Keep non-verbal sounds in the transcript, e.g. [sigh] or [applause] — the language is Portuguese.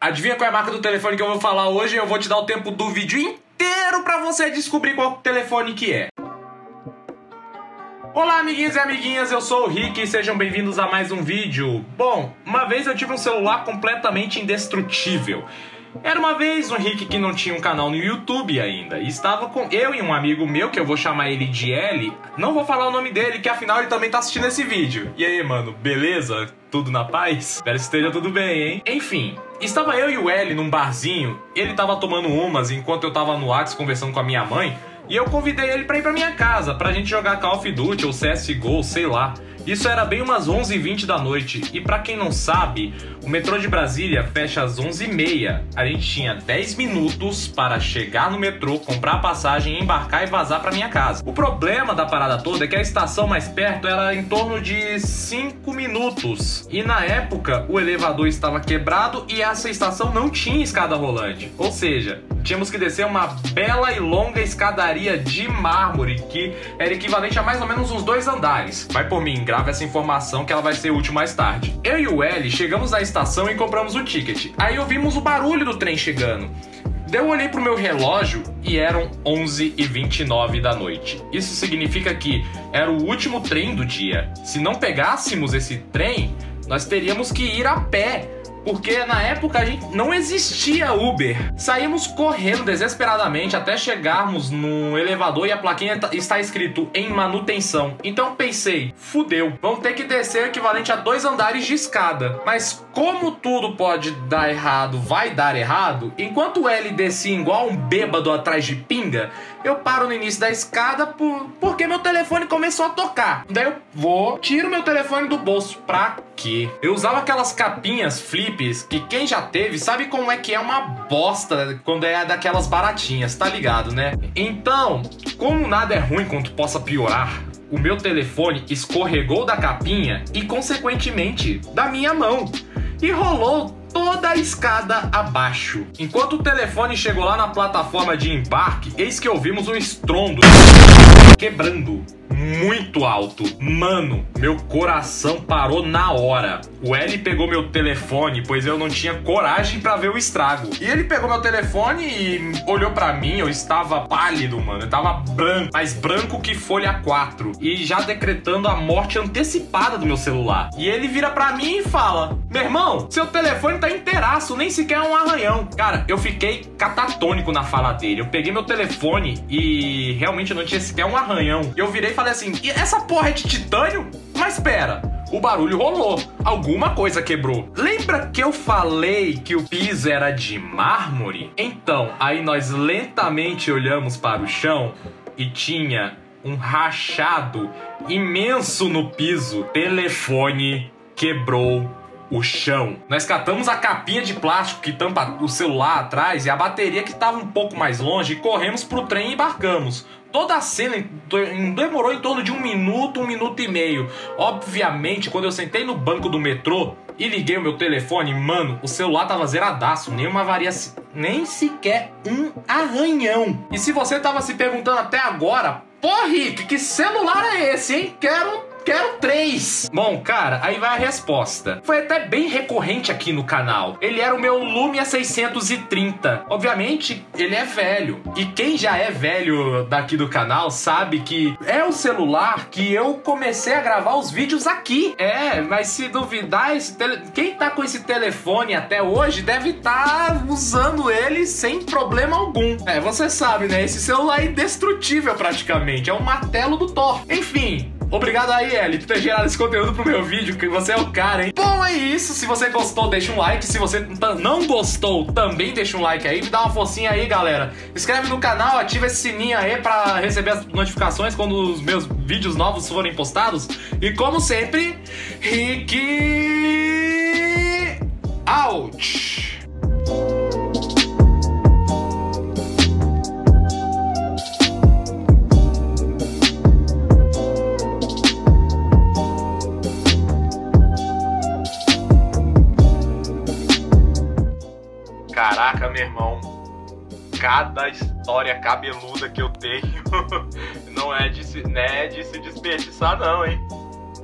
Adivinha qual é a marca do telefone que eu vou falar hoje? Eu vou te dar o tempo do vídeo inteiro pra você descobrir qual telefone que é. Olá, amiguinhos e amiguinhas, eu sou o Rick e sejam bem-vindos a mais um vídeo. Bom, uma vez eu tive um celular completamente indestrutível. Era uma vez um Rick que não tinha um canal no YouTube ainda. E estava com eu e um amigo meu, que eu vou chamar ele de L. Não vou falar o nome dele, que afinal ele também tá assistindo esse vídeo. E aí, mano, beleza? Tudo na paz? Espero que esteja tudo bem, hein? Enfim, estava eu e o L num barzinho. Ele tava tomando umas enquanto eu tava no Whats conversando com a minha mãe. E eu convidei ele pra ir pra minha casa, pra gente jogar Call of Duty ou CSGO, sei lá. Isso era bem umas 11h20 da noite. E para quem não sabe, o metrô de Brasília fecha às 11h30. A gente tinha 10 minutos para chegar no metrô, comprar a passagem, embarcar e vazar para minha casa. O problema da parada toda é que a estação mais perto era em torno de 5 minutos. E na época, o elevador estava quebrado e essa estação não tinha escada rolante. Ou seja, tínhamos que descer uma bela e longa escadaria de mármore que era equivalente a mais ou menos uns dois andares. Vai por mim, grava essa informação que ela vai ser útil mais tarde. Eu e o L chegamos na estação e compramos o ticket. Aí ouvimos o barulho do trem chegando. Daí eu olhei pro meu relógio e eram 11h29 da noite. Isso significa que era o último trem do dia. Se não pegássemos esse trem, nós teríamos que ir a pé porque na época a gente não existia Uber. Saímos correndo desesperadamente até chegarmos no elevador e a plaquinha está escrito em manutenção. Então pensei, fudeu, vamos ter que descer o equivalente a dois andares de escada. Mas como tudo pode dar errado, vai dar errado, enquanto L descia igual um bêbado atrás de pinga, eu paro no início da escada por, porque meu telefone começou a tocar. Daí eu vou, tiro meu telefone do bolso. Pra quê? Eu usava aquelas capinhas flips que quem já teve sabe como é que é uma bosta quando é daquelas baratinhas, tá ligado, né? Então, como nada é ruim quando possa piorar, o meu telefone escorregou da capinha e, consequentemente, da minha mão. E rolou toda a escada abaixo. Enquanto o telefone chegou lá na plataforma de embarque, eis que ouvimos um estrondo quebrando muito alto. Mano, meu coração parou na hora. O L pegou meu telefone, pois eu não tinha coragem para ver o estrago. E ele pegou meu telefone e olhou para mim, eu estava pálido, mano. Eu tava branco, mais branco que folha 4. E já decretando a morte antecipada do meu celular. E ele vira para mim e fala: Meu irmão, seu telefone tá inteiraço, nem sequer um arranhão. Cara, eu fiquei catatônico na fala dele. Eu peguei meu telefone e realmente não tinha sequer um arranhão. Eu virei falei assim: e essa porra é de titânio? Mas pera, o barulho rolou. Alguma coisa quebrou. Lembra que eu falei que o piso era de mármore? Então, aí nós lentamente olhamos para o chão e tinha um rachado imenso no piso. Telefone quebrou o chão. Nós catamos a capinha de plástico que tampa o celular atrás e a bateria que estava um pouco mais longe e corremos pro trem e embarcamos. Toda a cena demorou em torno de um minuto, um minuto e meio. Obviamente, quando eu sentei no banco do metrô e liguei o meu telefone, mano, o celular tava zeradaço, nenhuma variação, nem sequer um arranhão. E se você tava se perguntando até agora, porra, Rick, que celular é esse, hein? Quero quero três. Bom, cara, aí vai a resposta. Foi até bem recorrente aqui no canal. Ele era o meu Lumia 630. Obviamente, ele é velho. E quem já é velho daqui do canal sabe que é o celular que eu comecei a gravar os vídeos aqui. É, mas se duvidar, esse tele... quem tá com esse telefone até hoje deve estar tá usando ele sem problema algum. É, você sabe, né? Esse celular é indestrutível praticamente. É um martelo do Thor. Enfim, Obrigado aí, Eli, por ter gerado esse conteúdo pro meu vídeo, que você é o cara, hein? Bom, é isso. Se você gostou, deixa um like. Se você não gostou, também deixa um like aí. Me dá uma forcinha aí, galera. Inscreve no canal, ativa esse sininho aí pra receber as notificações quando os meus vídeos novos forem postados. E como sempre, Rick... Caraca, meu irmão. Cada história cabeluda que eu tenho [laughs] não é de se, não é de se desperdiçar, não, hein?